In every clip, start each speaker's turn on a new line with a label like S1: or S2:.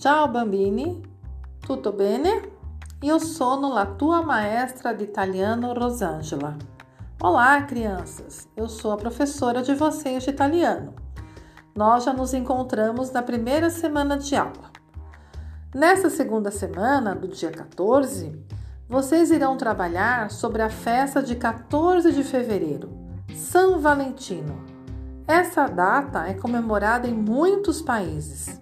S1: Ciao bambini, tutto bene? Eu sono la tua maestra de italiano Rosângela. Olá, crianças! Eu sou a professora de vocês de italiano. Nós já nos encontramos na primeira semana de aula. Nessa segunda semana, do dia 14, vocês irão trabalhar sobre a festa de 14 de fevereiro, São Valentino. Essa data é comemorada em muitos países.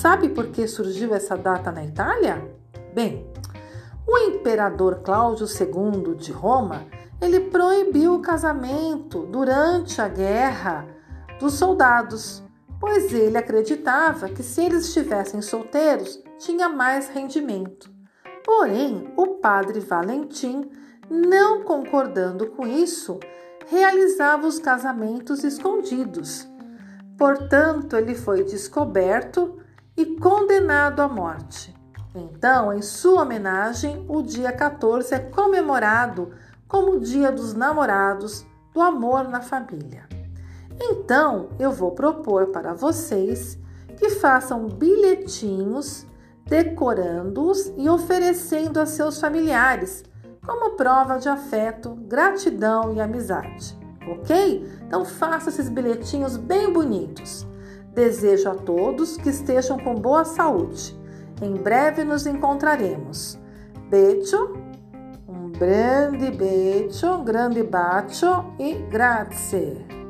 S1: Sabe por que surgiu essa data na Itália? Bem, o imperador Cláudio II de Roma, ele proibiu o casamento durante a guerra dos soldados, pois ele acreditava que se eles estivessem solteiros, tinha mais rendimento. Porém, o padre Valentim, não concordando com isso, realizava os casamentos escondidos. Portanto, ele foi descoberto e condenado à morte. Então, em sua homenagem, o dia 14 é comemorado como o Dia dos Namorados, do amor na família. Então, eu vou propor para vocês que façam bilhetinhos decorando-os e oferecendo a seus familiares como prova de afeto, gratidão e amizade. Ok? Então faça esses bilhetinhos bem bonitos. Desejo a todos que estejam com boa saúde. Em breve nos encontraremos. Beijo, um grande beijo, um grande bacio e grazie.